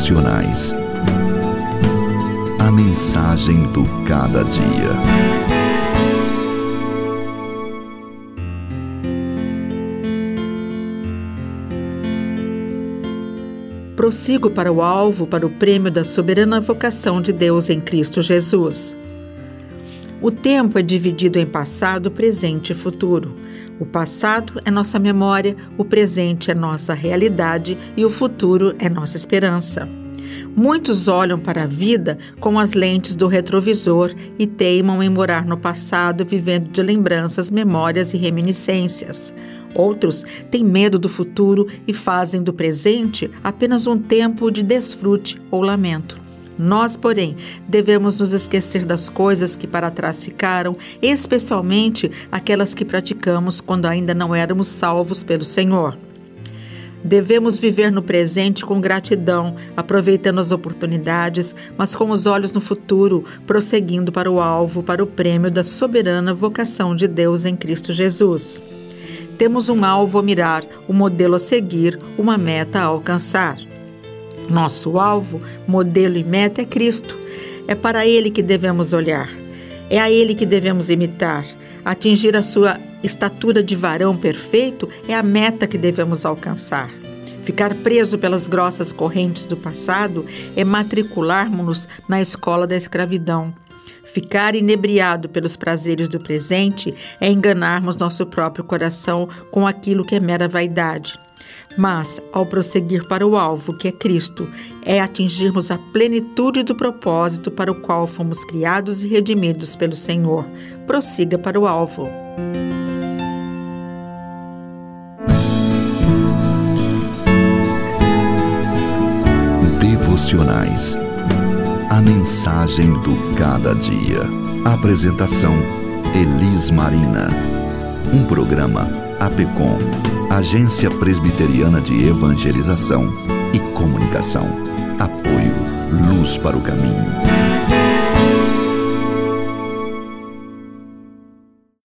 Devocionais. A mensagem do cada dia. Prossigo para o alvo, para o prêmio da soberana vocação de Deus em Cristo Jesus. O tempo é dividido em passado, presente e futuro. O passado é nossa memória, o presente é nossa realidade e o futuro é nossa esperança. Muitos olham para a vida com as lentes do retrovisor e teimam em morar no passado, vivendo de lembranças, memórias e reminiscências. Outros têm medo do futuro e fazem do presente apenas um tempo de desfrute ou lamento. Nós, porém, devemos nos esquecer das coisas que para trás ficaram, especialmente aquelas que praticamos quando ainda não éramos salvos pelo Senhor. Devemos viver no presente com gratidão, aproveitando as oportunidades, mas com os olhos no futuro, prosseguindo para o alvo, para o prêmio da soberana vocação de Deus em Cristo Jesus. Temos um alvo a mirar, um modelo a seguir, uma meta a alcançar. Nosso alvo, modelo e meta é Cristo. É para Ele que devemos olhar. É a Ele que devemos imitar. Atingir a sua estatura de varão perfeito é a meta que devemos alcançar. Ficar preso pelas grossas correntes do passado é matricularmos-nos na escola da escravidão. Ficar inebriado pelos prazeres do presente é enganarmos nosso próprio coração com aquilo que é mera vaidade. Mas, ao prosseguir para o alvo, que é Cristo, é atingirmos a plenitude do propósito para o qual fomos criados e redimidos pelo Senhor. Prossiga para o alvo. Devocionais. A mensagem do cada dia. Apresentação: Elis Marina. Um programa APECOM, Agência Presbiteriana de Evangelização e Comunicação. Apoio Luz para o Caminho.